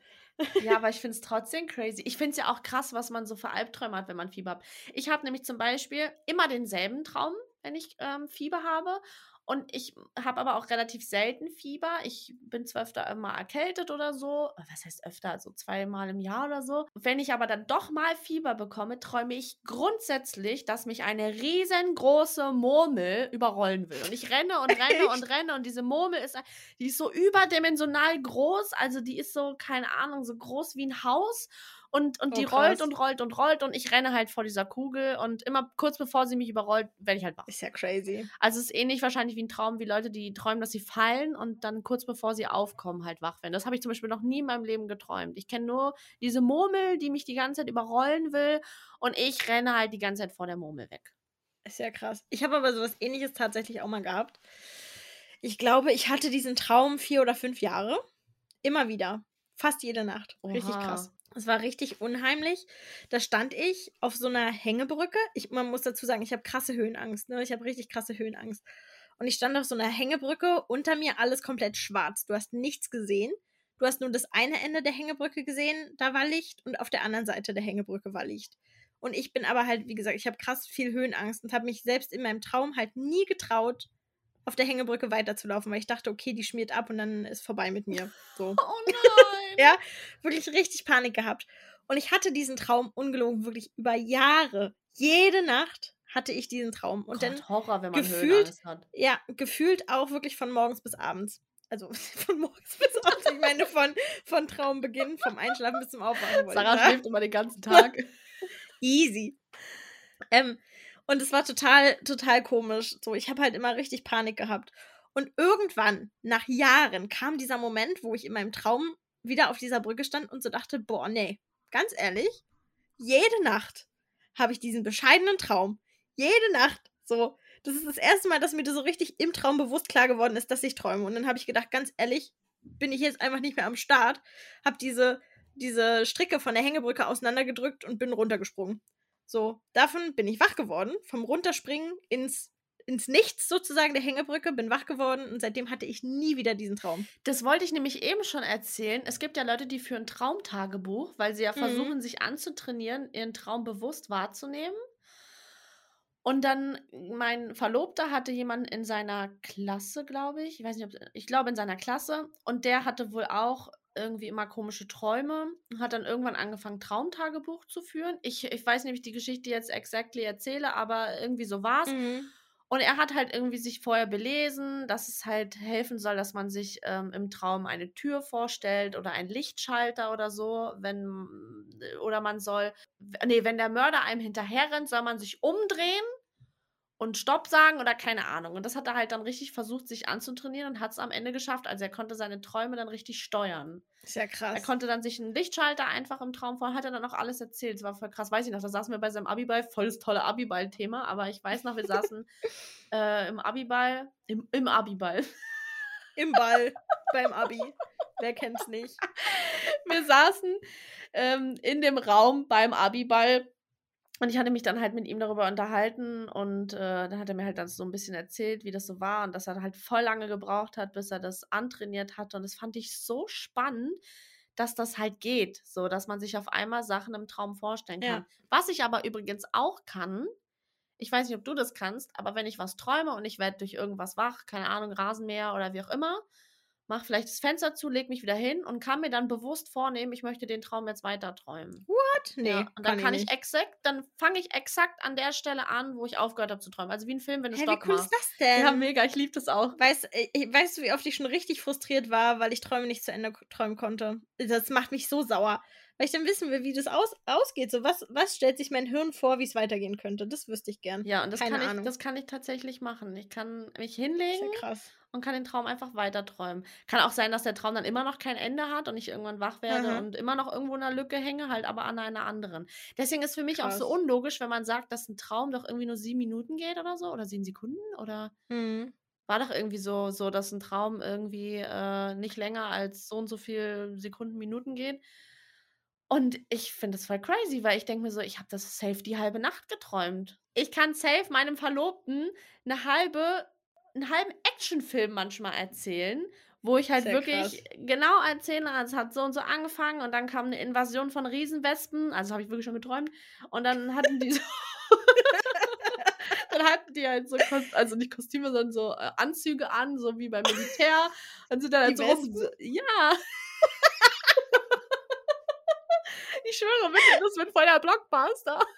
Ja, aber ich finde es trotzdem crazy. Ich finde es ja auch krass, was man so für Albträume hat, wenn man Fieber hat. Ich habe nämlich zum Beispiel immer denselben Traum, wenn ich ähm, Fieber habe. Und ich habe aber auch relativ selten Fieber. Ich bin zwar öfter mal erkältet oder so. Was heißt öfter? So zweimal im Jahr oder so. Wenn ich aber dann doch mal Fieber bekomme, träume ich grundsätzlich, dass mich eine riesengroße Murmel überrollen will. Und ich renne und renne und renne. Und diese Murmel ist, die ist so überdimensional groß. Also die ist so, keine Ahnung, so groß wie ein Haus. Und, und Oh, die rollt krass. und rollt und rollt. Und ich renne halt vor dieser Kugel. Und immer kurz bevor sie mich überrollt, werde ich halt wach. Ist ja crazy. Also es ist ähnlich wahrscheinlich wie ein Traum, wie Leute, die träumen, dass sie fallen und dann kurz bevor sie aufkommen, halt wach werden. Das habe ich zum Beispiel noch nie in meinem Leben geträumt. Ich kenne nur diese Murmel, die mich die ganze Zeit überrollen will und ich renne halt die ganze Zeit vor der Murmel weg. Ist ja krass. Ich habe aber sowas ähnliches tatsächlich auch mal gehabt. Ich glaube, ich hatte diesen Traum vier oder fünf Jahre. Immer wieder. Fast jede Nacht. Richtig Oha. krass. Es war richtig unheimlich. Da stand ich auf so einer Hängebrücke. Ich, man muss dazu sagen, ich habe krasse Höhenangst. Ne? Ich habe richtig krasse Höhenangst. Und ich stand auf so einer Hängebrücke, unter mir alles komplett schwarz. Du hast nichts gesehen. Du hast nur das eine Ende der Hängebrücke gesehen, da war Licht, und auf der anderen Seite der Hängebrücke war Licht. Und ich bin aber halt, wie gesagt, ich habe krass viel Höhenangst und habe mich selbst in meinem Traum halt nie getraut, auf der Hängebrücke weiterzulaufen, weil ich dachte, okay, die schmiert ab und dann ist vorbei mit mir. So. Oh nein! Ja, wirklich richtig Panik gehabt. Und ich hatte diesen Traum ungelogen wirklich über Jahre. Jede Nacht hatte ich diesen Traum. Und dann, Gott, Horror, wenn man gefühlt- hat. ja, gefühlt auch wirklich von morgens bis abends. Also von morgens bis abends. Ich meine, von, von Traumbeginn, vom Einschlafen bis zum Aufwachen. Sarah schläft immer den ganzen Tag. Easy. Ähm, und es war total, total komisch. So, ich habe halt immer richtig Panik gehabt. Und irgendwann, nach Jahren, kam dieser Moment, wo ich in meinem Traum wieder auf dieser Brücke stand und so dachte, boah, nee, ganz ehrlich, jede Nacht habe ich diesen bescheidenen Traum. Jede Nacht. So, das ist das erste Mal, dass mir das so richtig im Traum bewusst klar geworden ist, dass ich träume. Und dann habe ich gedacht, ganz ehrlich, bin ich jetzt einfach nicht mehr am Start, habe diese, diese Stricke von der Hängebrücke auseinandergedrückt und bin runtergesprungen. So, davon bin ich wach geworden, vom Runterspringen ins, ins Nichts sozusagen der Hängebrücke, bin wach geworden und seitdem hatte ich nie wieder diesen Traum. Das wollte ich nämlich eben schon erzählen. Es gibt ja Leute, die führen Traumtagebuch, weil sie ja Mhm. versuchen, sich anzutrainieren, ihren Traum bewusst wahrzunehmen. Und dann, mein Verlobter hatte jemanden in seiner Klasse, glaube ich. Ich weiß nicht, ob, ich glaube in seiner Klasse. Und der hatte wohl auch irgendwie immer komische Träume und hat dann irgendwann angefangen, Traumtagebuch zu führen. Ich, ich weiß nicht, ob ich die Geschichte jetzt exactly erzähle, aber irgendwie so war es. Mhm. Und er hat halt irgendwie sich vorher belesen, dass es halt helfen soll, dass man sich ähm, im Traum eine Tür vorstellt oder einen Lichtschalter oder so, wenn oder man soll, nee, wenn der Mörder einem hinterherrennt, soll man sich umdrehen und Stopp sagen oder keine Ahnung. Und das hat er halt dann richtig versucht, sich anzutrainieren und hat es am Ende geschafft. Also er konnte seine Träume dann richtig steuern. Ist ja krass. Er konnte dann sich einen Lichtschalter einfach im Traum vor, hat er dann auch alles erzählt. Das war voll krass, weiß ich noch. Da saßen wir bei seinem Abiball, voll das tolle Abiball-Thema, aber ich weiß noch, wir saßen äh, im Abiball, im, im Abiball. Im Ball beim Abi. Wer kennt's nicht? Wir saßen ähm, in dem Raum beim Abiball und ich hatte mich dann halt mit ihm darüber unterhalten und äh, dann hat er mir halt dann so ein bisschen erzählt, wie das so war und dass er halt voll lange gebraucht hat, bis er das antrainiert hatte. Und das fand ich so spannend, dass das halt geht, so dass man sich auf einmal Sachen im Traum vorstellen kann. Ja. Was ich aber übrigens auch kann, ich weiß nicht, ob du das kannst, aber wenn ich was träume und ich werde durch irgendwas wach, keine Ahnung, Rasenmäher oder wie auch immer, mach vielleicht das Fenster zu, leg mich wieder hin und kann mir dann bewusst vornehmen, ich möchte den Traum jetzt weiter träumen. What? Nee, Ja, und dann kann, ich, nicht. exakt, dann fange ich exakt an der Stelle an, wo ich aufgehört habe zu träumen. Also wie ein Film, wenn du wie Stopp cool machst. ist das denn? Ja, mega, ich liebe das auch. Weißt, äh, ich- weißt du, wie oft ich schon richtig frustriert war, weil ich Träume nicht zu Ende träumen konnte? Das macht mich so sauer. Weil ich dann wissen will, wie das aus, ausgeht. So, was, was stellt sich mein Hirn vor, wie es weitergehen könnte? Das wüsste ich gern. Ja, und das Keine kann, ich, Ahnung. das kann ich tatsächlich machen. Ich kann mich ja hinlegen krass. und kann den Traum einfach weiter träumen. Kann auch sein, dass der Traum dann immer noch kein Ende hat und ich irgendwann wach werde Aha. und immer noch irgendwo in einer Lücke hänge, halt aber an einer anderen. Deswegen ist für mich auch so Krass. unlogisch, wenn man sagt, dass ein Traum doch irgendwie nur sieben Minuten geht oder so oder sieben Sekunden oder Hm. war doch irgendwie so, so dass ein Traum irgendwie äh, nicht länger als so und so viel Sekunden, Minuten geht. Und ich finde das voll crazy, weil ich denke mir so, ich habe das safe die halbe Nacht geträumt. Ich kann safe meinem Verlobten eine halbe, einen halben Actionfilm manchmal erzählen, wo ich halt Sehr wirklich genau erzähle, es hat so und so angefangen und dann kam eine Invasion von Riesenwespen, also habe ich wirklich schon geträumt. Und dann hatten die so dann hatten die halt so, Kos- also nicht Kostüme, sondern so äh, Anzüge an, so wie beim Militär. Und sind dann halt Die so rum. Ja. Ich schwöre, wirklich, das wird voll der Blockbuster.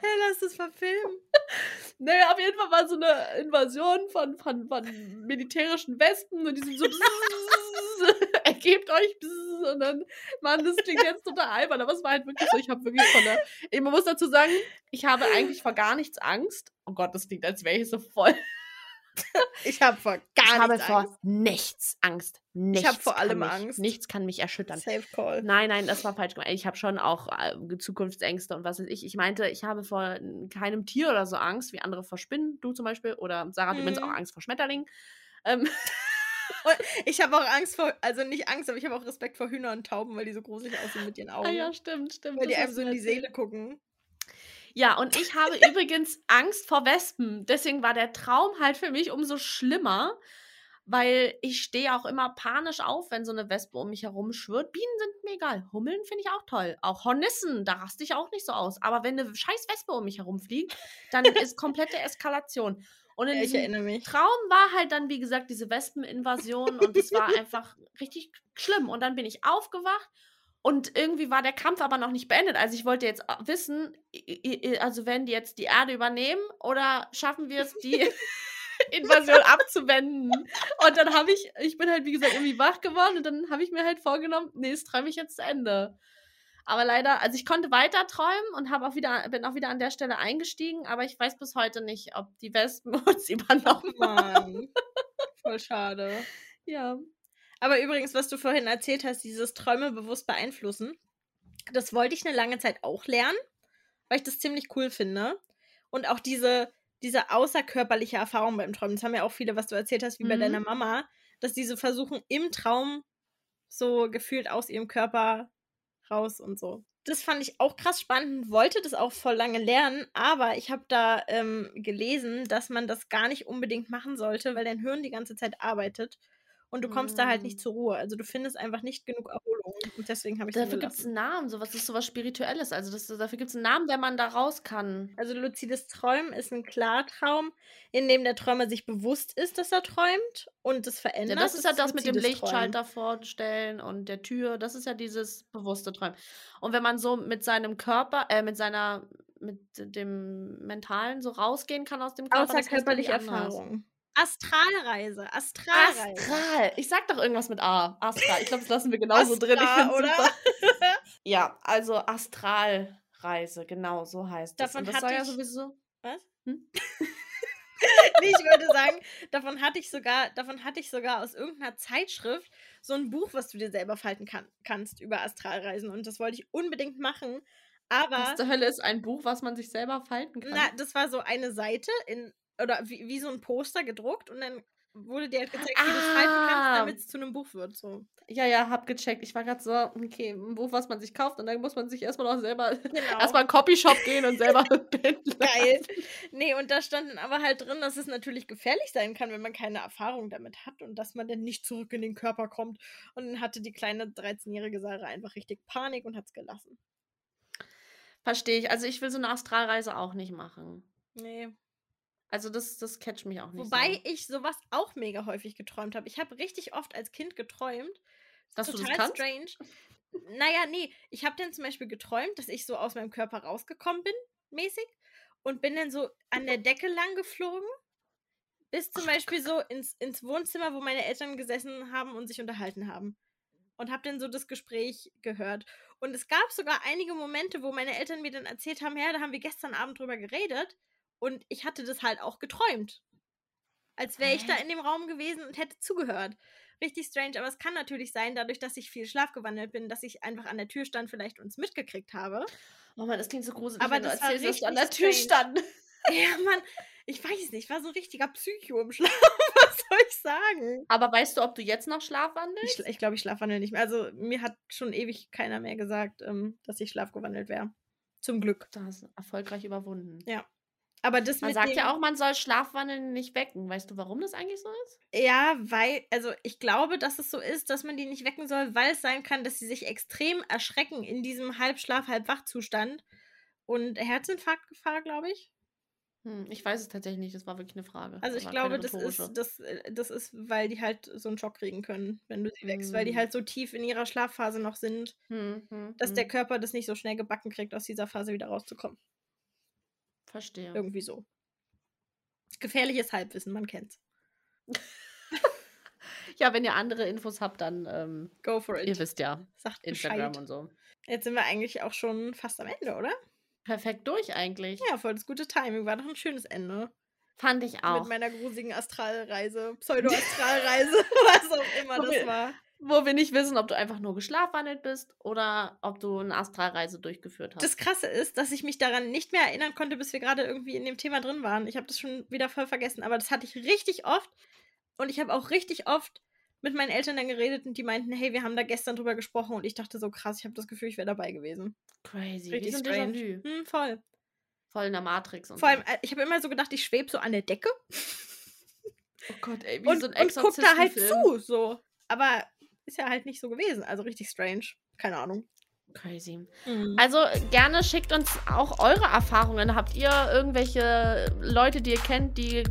Hey, lass das verfilmen. Nee, auf jeden Fall war so eine Invasion von, von, von militärischen Wespen und die sind so ergebt euch bzz, und dann, Mann, das klingt jetzt total albern, aber es war halt wirklich so, ich habe wirklich von der, ich man muss dazu sagen, ich habe eigentlich vor gar nichts Angst. Oh Gott, das klingt, als wäre ich so voll. Ich habe vor gar ich habe nichts vor Angst. nichts Angst. Nichts hab vor kann allem mich, Angst. Nichts kann mich erschüttern. Safe Call. Nein, nein, das war falsch gemeint. Ich habe schon auch äh, Zukunftsängste und was weiß ich. Ich meinte, ich habe vor keinem Tier oder so Angst, wie andere vor Spinnen, du zum Beispiel. Oder Sarah hat übrigens Mhm. auch Angst vor Schmetterlingen. Ähm, Ich habe auch Angst vor, also nicht Angst, aber ich habe auch Respekt vor Hühnern und Tauben, weil die so gruselig aussehen mit ihren Augen. ah ja, stimmt, stimmt. weil die hast so in die. Seele gucken. Ja, und ich habe übrigens Angst vor Wespen. Deswegen war der Traum halt für mich umso schlimmer, weil ich stehe auch immer panisch auf, wenn so eine Wespe um mich herum schwirrt. Bienen sind mir egal. Hummeln finde ich auch toll. Auch Hornissen, da raste ich auch nicht so aus. Aber wenn eine scheiß Wespe um mich herumfliegt, dann ist komplette Eskalation. Und in diesem erinnere mich. Traum war halt dann, wie gesagt, diese Wespeninvasion und es war einfach richtig schlimm. Und dann bin ich aufgewacht und irgendwie war der Kampf aber noch nicht beendet. Also ich wollte jetzt wissen, also werden die jetzt die Erde übernehmen oder schaffen wir es, die Invasion abzuwenden? Und dann habe ich, ich bin halt, wie gesagt, irgendwie wach geworden und dann habe ich mir halt vorgenommen, nee, das träume ich jetzt zu Ende. Aber leider, also ich konnte weiter träumen und habe auch wieder, bin auch wieder an der Stelle eingestiegen, aber ich weiß bis heute nicht, ob die Wespen uns übernommen haben. Mann. Voll schade. Ja. Aber übrigens, was du vorhin erzählt hast, dieses Träume bewusst beeinflussen, das wollte ich eine lange Zeit auch lernen, weil ich das ziemlich cool finde. Und auch diese, diese außerkörperliche Erfahrung beim Träumen, das haben ja auch viele, was du erzählt hast, wie bei Mhm. deiner Mama, dass diese versuchen im Traum so gefühlt aus ihrem Körper raus und so. Das fand ich auch krass spannend, wollte das auch voll lange lernen, aber ich habe da ähm, gelesen, dass man das gar nicht unbedingt machen sollte, weil dein Hirn die ganze Zeit arbeitet und du kommst da halt nicht Mm. zur Ruhe. Also du findest einfach nicht genug Erholung und deswegen habe ich Dafür gibt es einen Namen, sowas das ist sowas Spirituelles. Also das, dafür gibt es einen Namen, wenn man da raus kann. Also luzides Träumen ist ein Klartraum, in dem der Träumer sich bewusst ist, dass er träumt und es Ja, verändert. das ist ja das mit dem Träumen. Lichtschalter vorstellen und der Tür. Das ist ja dieses bewusste Träumen. Und wenn man so mit seinem Körper, äh, mit seiner, mit dem Mentalen so rausgehen kann aus dem Körper, das irgendwie anders. Erfahrung. Astralreise, Astralreise. Astral. Ich sag doch irgendwas mit A. Astral. Ich glaube, das lassen wir genauso drin. Ich Astra, oder? super. Ja, also Astralreise, genau, so heißt das. Davon das hatte soll ja ich- sowieso. Was? Hm? nee, ich würde sagen, davon hatte ich sogar, davon hatte ich sogar aus irgendeiner Zeitschrift so ein Buch, was du dir selber falten kann, kannst über Astralreisen. Und das wollte ich unbedingt machen. Aber. Was zur Hölle ist ein Buch, was man sich selber falten kann? Na, das war so eine Seite in, oder wie, wie so ein Poster gedruckt und dann wurde dir halt gezeigt, wie du es falten kannst, Ah. damit es zu einem Buch wird. So. Ja, ja, hab gecheckt. Ich war gerade so, okay, ein Buch, was man sich kauft und dann muss man sich erstmal noch selber Genau. erstmal in den Copyshop gehen und selber binden. Geil. Nee, und da stand dann aber halt drin, dass es natürlich gefährlich sein kann, wenn man keine Erfahrung damit hat und dass man dann nicht zurück in den Körper kommt. Und dann hatte die kleine 13-jährige Sarah einfach richtig Panik und hat es gelassen. Verstehe ich. Also ich will so eine Astralreise auch nicht machen. Nee. Also das, das catcht mich auch nicht. Wobei so. ich sowas auch mega häufig geträumt habe. Ich habe richtig oft als Kind geträumt. Dass du das total kannst? strange. Naja, nee. Ich habe dann zum Beispiel geträumt, dass ich so aus meinem Körper rausgekommen bin, mäßig. Und bin dann so an der Decke lang geflogen. Bis zum Beispiel so ins, ins Wohnzimmer, wo meine Eltern gesessen haben und sich unterhalten haben. Und habe dann so das Gespräch gehört. Und es gab sogar einige Momente, wo meine Eltern mir dann erzählt haben, ja, da haben wir gestern Abend drüber geredet. Und ich hatte das halt auch geträumt. Als wäre ich da in dem Raum gewesen und hätte zugehört. Richtig strange, aber es kann natürlich sein, dadurch, dass ich viel schlafgewandelt bin, dass ich einfach an der Tür stand vielleicht und es mitgekriegt habe. Oh Mann, das klingt so gruselig, Aber wenn du erzählst, dass du an der Tür stand. Ja, Mann, ich weiß nicht, ich war so ein richtiger Psycho im Schlaf. Was soll ich sagen? Aber weißt du, ob du jetzt noch Schlaf Ich, ich glaube, ich schlafwandel nicht mehr. Also, mir hat schon ewig keiner mehr gesagt, ähm, dass ich schlafgewandelt wäre. Zum Glück. Du hast erfolgreich überwunden. Ja. Aber das Man sagt ja auch, man soll Schlafwandeln nicht wecken. Weißt du, warum das eigentlich so ist? Ja, weil, also ich glaube, dass es so ist, dass man die nicht wecken soll, weil es sein kann, dass sie sich extrem erschrecken in diesem Halbschlaf, Halbwachzustand. Und Herzinfarktgefahr, glaube ich. Hm, ich weiß es tatsächlich nicht. Das war wirklich eine Frage. Also ich glaube, das ist, das, äh, das ist, weil die halt so einen Schock kriegen können, wenn du sie wächst, weil die Hm. halt so tief in ihrer Schlafphase noch sind, Hm, hm, dass hm. der Körper das nicht so schnell gebacken kriegt, aus dieser Phase wieder rauszukommen. Verstehe. Irgendwie so. Gefährliches Halbwissen, man kennt's. Ja, wenn ihr andere Infos habt, dann, ähm, Go for it. ihr wisst ja, Sagt Instagram Bescheid. und so. Jetzt sind wir eigentlich auch schon fast am Ende, oder? Perfekt durch eigentlich. Ja, voll das gute Timing. War doch ein schönes Ende. Fand ich auch. Mit meiner gruseligen Astralreise, Pseudo-Astralreise, was auch immer das war. Wo wir nicht wissen, ob du einfach nur geschlafwandelt bist oder ob du eine Astralreise durchgeführt hast. Das Krasse ist, dass ich mich daran nicht mehr erinnern konnte, bis wir gerade irgendwie in dem Thema drin waren. Ich habe das schon wieder voll vergessen, aber das hatte ich richtig oft. Und ich habe auch richtig oft mit meinen Eltern dann geredet und die meinten, hey, wir haben da gestern drüber gesprochen und ich dachte so krass, ich habe das Gefühl, ich wäre dabei gewesen. Crazy. Wie Richtig ein strange. Hm, voll. Voll in der Matrix und Vor allem, äh, ich habe immer so gedacht, ich schwebe so an der Decke Oh Gott, ey, wie und, so ein und guck da halt zu, so. Aber ist ja halt nicht so gewesen. Also richtig strange. Keine Ahnung. Crazy. Mhm. Also gerne schickt uns auch eure Erfahrungen. Habt ihr irgendwelche Leute, die ihr kennt, die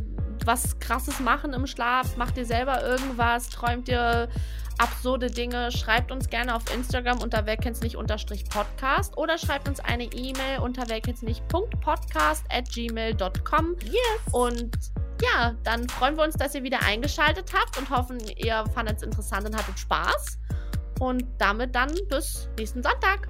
was Krasses machen im Schlaf? Macht ihr selber irgendwas? Träumt ihr absurde Dinge? Schreibt uns gerne auf Instagram unter nicht unterstrich Podcast oder schreibt uns eine E-Mail unter wer kennt's nicht Punkt Podcast at gmail.com. Yes. Und ja, dann freuen wir uns, dass ihr wieder eingeschaltet habt und hoffen, ihr fandet es interessant und hattet Spaß. Und damit dann bis nächsten Sonntag.